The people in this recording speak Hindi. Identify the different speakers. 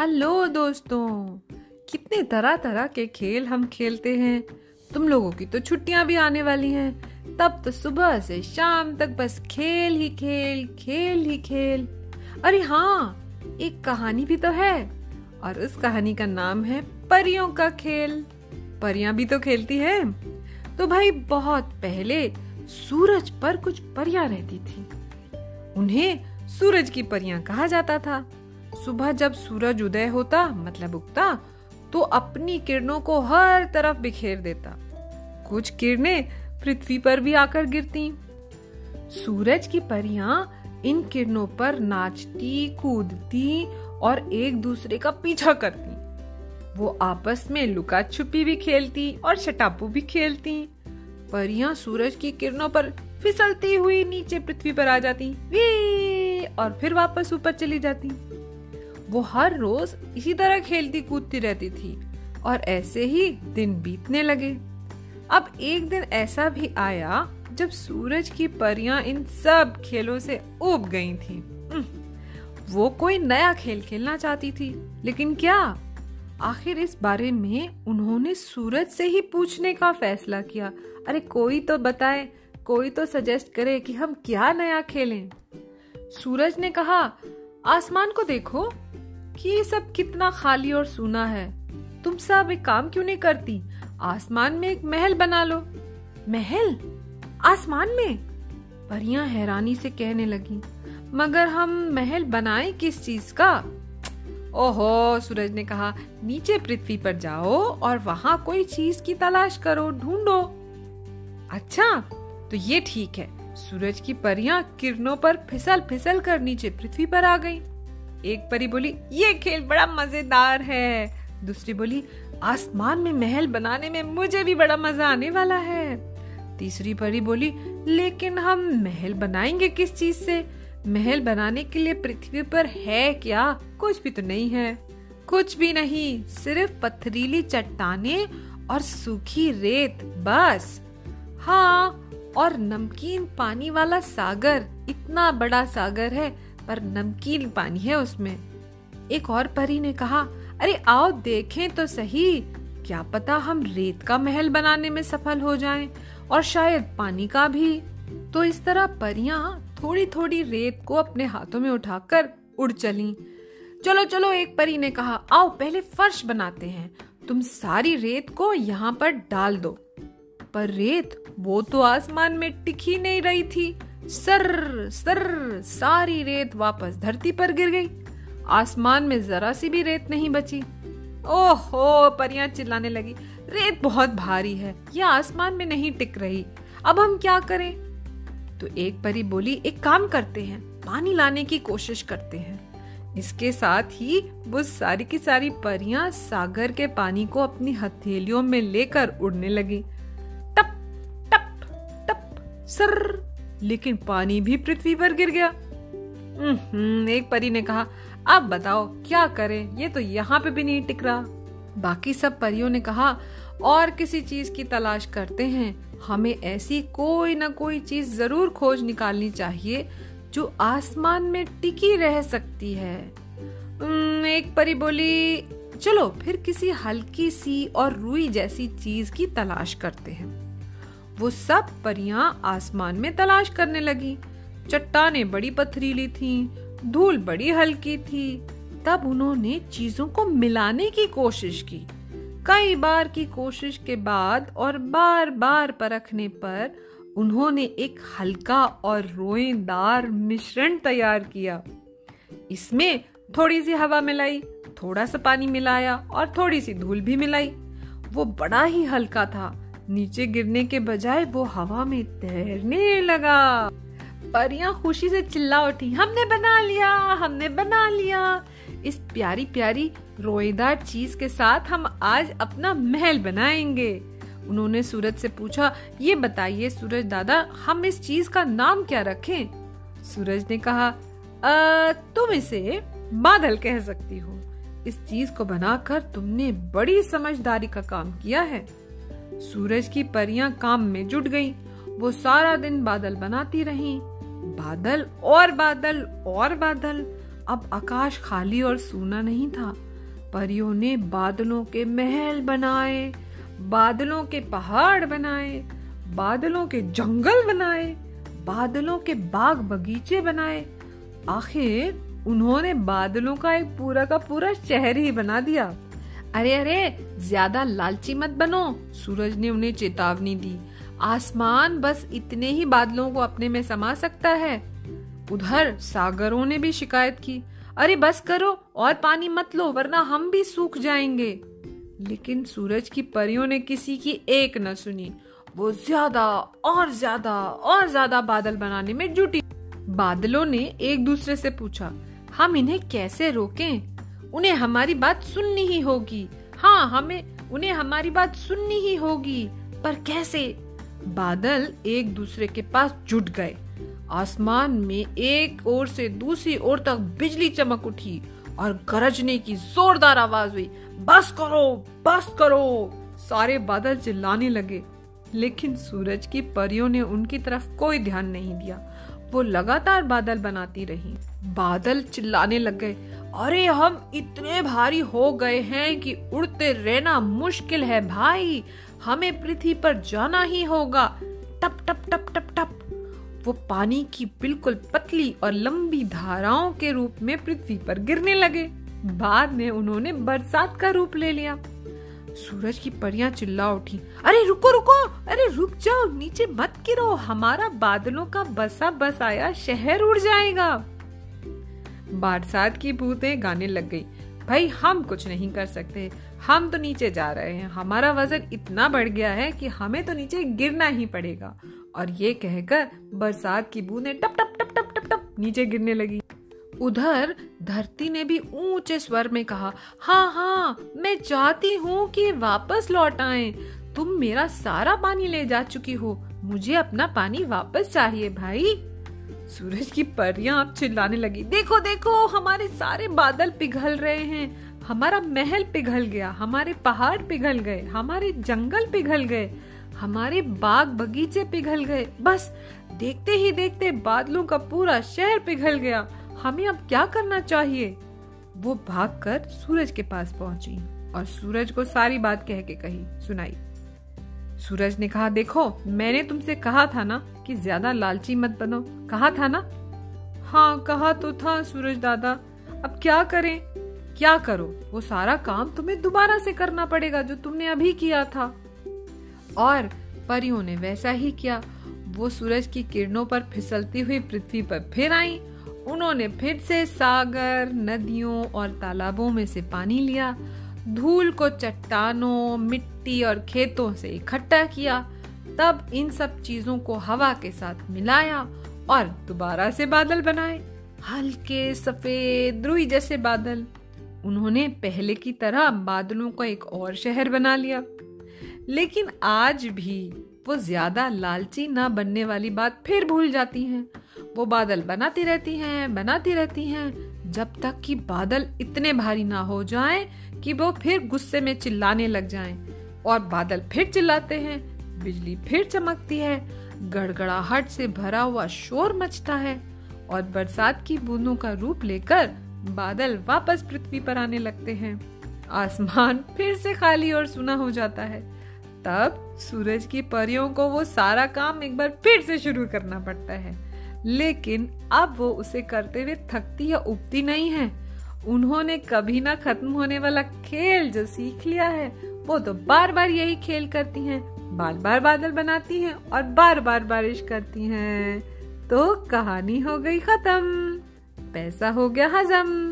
Speaker 1: हेलो दोस्तों, कितने तरह तरह के खेल हम खेलते हैं। तुम लोगों की तो छुट्टियाँ भी आने वाली हैं। तब तो सुबह से शाम तक बस खेल ही खेल खेल ही खेल। अरे हाँ एक कहानी भी तो है, और उस कहानी का नाम है परियों का खेल। परियाँ भी तो खेलती है। तो भाई, बहुत पहले सूरज पर कुछ परियाँ रहती थी। उन्हें सूरज की परियाँ कहा जाता था। सुबह जब सूरज उदय होता मतलब उगता तो अपनी किरणों को हर तरफ़ बिखेर देता। कुछ किरणें पृथ्वी पर भी आकर गिरती। सूरज की परियाँ इन किरणों पर नाचती, कूदती और एक दूसरे का पीछा करती। वो आपस में लुका छुपी भी खेलती और शटापू भी खेलती। परियाँ सूरज की किरणों पर फिसलती हुई नीचे पृथ्वी पर आ जाती, वे! और फिर वापस ऊपर चली जाती। वो हर रोज इसी तरह खेलती कूदती रहती थी और ऐसे ही दिन बीतने लगे। अब एक दिन ऐसा भी आया जब सूरज की परियाँ इन सब खेलों से उब गई थी। वो कोई नया खेल खेलना चाहती थी, लेकिन क्या? आखिर इस बारे में उन्होंने सूरज से ही पूछने का फैसला किया। अरे कोई तो बताए, कोई तो सजेस्ट करे कि हम क्या नया खेलें। सूरज ने कहा, आसमान को देखो। कि ये सब कितना खाली और सूना है। तुम सब एक काम क्यों नहीं करती? आसमान में एक महल बना लो। महल? आसमान में? परियाँ हैरानी से कहने लगी। मगर हम महल बनाए किस चीज़ का? ओहो, सूरज ने कहा, नीचे पृथ्वी पर जाओ और वहाँ कोई चीज़ की तलाश करो, ढूंढो। अच्छा तो ये ठीक है। सूरज की परियाँ किरणों पर फिसल फिसल कर नीचे पृथ्वी पर आ गईं। एक परी बोली, ये खेल बड़ा मज़ेदार है। दूसरी बोली, आसमान में महल बनाने में मुझे भी बड़ा मज़ा आने वाला है। तीसरी परी बोली, लेकिन हम महल बनाएँगे किस चीज़ से? महल बनाने के लिए पृथ्वी पर है क्या? कुछ भी तो नहीं है। कुछ भी नहीं, सिर्फ़ पथरीली चट्टाने और सूखी रेत, बस। हाँ और नमकीन पानी वाला सागर, इतना बड़ा सागर है पर नमकीन पानी है उसमें। एक और परी ने कहा, अरे आओ देखें तो सही, क्या पता हम रेत का महल बनाने में सफल हो जाएँ और शायद पानी का भी। तो इस तरह परियाँ थोड़ी थोड़ी रेत को अपने हाथों में उठाकर उड़ चली। चलो चलो, एक परी ने कहा, आओ पहले फर्श बनाते हैं। तुम सारी रेत को यहाँ पर डाल दो। पर रेत, वो तो आसमान में टिकी नहीं रही थी। सर सर, सारी रेत वापस धरती पर गिर गई। आसमान में जरा सी भी रेत नहीं बची। ओहो, परियाँ चिल्लाने लगी। रेत बहुत भारी है, यह आसमान में नहीं टिक रही। अब हम क्या करें? तो एक परी बोली, एक काम करते हैं, पानी लाने की कोशिश करते हैं। इसके साथ ही वो सारी की सारी परियाँ सागर के पानी को अपनी हथेलियों में लेकर उड़ने लगी। टप टप टप, सर लेकिन पानी भी पृथ्वी पर गिर गया। एक परी ने कहा, अब बताओ, क्या करें? ये तो यहाँ पे भी नहीं टिक रहा। बाकी सब परियों ने कहा, और किसी चीज़ की तलाश करते हैं। हमें ऐसी कोई ना कोई चीज़ ज़रूर खोज निकालनी चाहिए, जो आसमान में टिकी रह सकती है। एक परी बोली, चलो, फिर किसी हल्की सी और रुई जैसी चीज़ की तलाश करते हैं। वो सब परियाँ आसमान में तलाश करने लगी। चट्टाने बड़ी पथरीली थीं, धूल बड़ी हल्की थी। तब उन्होंने चीज़ों को मिलाने की कोशिश की। कई बार की कोशिश के बाद और बार बार परखने पर उन्होंने एक हल्का और रोएदार मिश्रण तैयार किया। इसमें थोड़ी सी हवा मिलाई थोड़ा सा पानी मिलाया और थोड़ी सी धूल भी मिलाई। वो बड़ा ही हल्का था नीचे गिरने के बजाय वो हवा में तैरने लगा। परियाँ खुशी से चिल्ला उठी हमने बना लिया हमने बना लिया। इस प्यारी प्यारी रोएदार चीज़ के साथ हम आज अपना महल बनाएँगे। उन्होंने सूरज से पूछा ये बताइए सूरज दादा हम इस चीज़ का नाम क्या रखें? सूरज ने कहा आ, तुम इसे बादल कह सकती हो। इस चीज़ को बनाकर तुमने बड़ी समझदारी का काम किया है। सूरज की परियाँ काम में जुट गईं। वो सारा दिन बादल बनाती रहीं। बादल और बादल और बादल अब आकाश खाली और सूना नहीं था परियों ने बादलों के महल बनाए, बादलों के पहाड़ बनाए, बादलों के जंगल बनाए, बादलों के बाग बगीचे बनाए आखिर उन्होंने बादलों का एक पूरा का पूरा शहर ही बना दिया अरे अरे, ज़्यादा लालची मत बनो। सूरज ने उन्हें चेतावनी दी। आसमान बस इतने ही बादलों को अपने में समा सकता है। उधर सागरों ने भी शिकायत की। अरे, बस करो, और पानी मत लो, वरना हम भी सूख जाएँगे। लेकिन सूरज की परियों ने किसी की एक न सुनी। वो ज़्यादा और ज़्यादा और ज़्यादा बादल बनाने में जुटी। बादलों ने एक दूसरे से पूछा, हम इन्हें कैसे रोकें? उन्हें हमारी बात सुननी ही होगी। हाँ हमें, उन्हें हमारी बात सुननी ही होगी। पर कैसे? बादल एक दूसरे के पास जुट गए। आसमान में एक ओर से दूसरी ओर तक बिजली चमक उठी और गरजने की जोरदार आवाज़ हुई, बस करो बस करो! सारे बादल चिल्लाने लगे। लेकिन सूरज की परियों ने उनकी तरफ़ कोई ध्यान नहीं दिया। वो लगातार बादल बनाती रही। बादल चिल्लाने लग गए। अरे हम इतने भारी हो गए हैं कि उड़ते रहना मुश्किल है भाई। हमें पृथ्वी पर जाना ही होगा। टप टप टप टप टप। वो पानी की बिल्कुल पतली और लंबी धाराओं के रूप में पृथ्वी पर गिरने लगे। बाद में उन्होंने बरसात का रूप ले लिया। सूरज की परियाँ चिल्ला उठी। अरे रुको रुको! अरे रुक जाओ, नीचे मत गिरो। हमारा बादलों का बसा बसाया शहर उड़ जाएगा। बरसात की बूंदें गाने लग गई। भाई, हम कुछ नहीं कर सकते। हम तो नीचे जा रहे हैं। हमारा वज़न इतना बढ़ गया है कि हमें तो नीचे गिरना ही पड़ेगा। और ये कहकर बरसात की बूंदें टप टप टप टप टप टप नीचे गिरने लगी। उधर धरती ने भी ऊँचे स्वर में कहा हाँ हाँ मैं चाहती हूँ कि वापस लौट आए। तुम मेरा सारा पानी ले जा चुकी हो। मुझे अपना पानी वापस चाहिए, भाई। सूरज की परियाँ अब चिल्लाने लगी। देखो देखो, हमारे सारे बादल पिघल रहे हैं। हमारा महल पिघल गया, हमारे पहाड़ पिघल गए, हमारे जंगल पिघल गए, हमारे बाग बगीचे पिघल गए। बस, देखते ही देखते बादलों का पूरा शहर पिघल गया। हमें अब क्या करना चाहिए? वो भागकर सूरज के पास पहुँची और सूरज को सारी बात कह के कही, सुनाई। सूरज ने कहा, देखो, मैंने तुमसे कहा था ना कि ज़्यादा लालची मत बनो। कहा था ना? हाँ कहा तो था सूरज दादा। अब क्या करें? क्या करो? वो सारा काम तुम्हें दोबारा से करना पड़ेगा जो तुमने अभी किया था। और परियों ने वैसा ही किया। वो सूरज की किरणों पर फिसलती हुई पृथ्वी पर फिर आई। उन्होंने फिर से सागर, नदियों और तालाबों में से पानी लिया। धूल को चट्टानों, मिट्टी और खेतों से इकट्ठा किया। तब इन सब चीज़ों को हवा के साथ मिलाया और दोबारा से बादल बनाए। हल्के सफ़ेद रुई जैसे बादल। उन्होंने पहले की तरह बादलों का एक और शहर बना लिया। लेकिन आज भी वो ज़्यादा लालची ना बनने वाली बात फिर भूल जाती हैं। वो बादल बनाती रहती हैं, बनाती रहती हैं, जब तक कि बादल इतने भारी ना हो जाएँ कि वो फिर गुस्से में चिल्लाने लग जाएँ और बादल फिर चिल्लाते हैं, बिजली फिर चमकती है, गड़गड़ाहट से भरा हुआ शोर मचता है और बरसात की बूंदों का रूप लेकर बादल वापस पृथ्वी पर आने लगते हैं। आसमान फिर से खाली और सुना हो जाता है। तब सूरज की परियों को वो सारा काम एक बार फिर से शुरू करना पड़ता है। लेकिन अब वो उसे करते हुए थकती या उबती नहीं है। उन्होंने कभी ना खत्म होने वाला खेल जो सीख लिया है, वो तो बार बार यही खेल करती हैं बार बार बादल बनाती हैं और बार बार बारिश करती हैं। तो कहानी हो गई खत्म। पैसा हो गया हजम।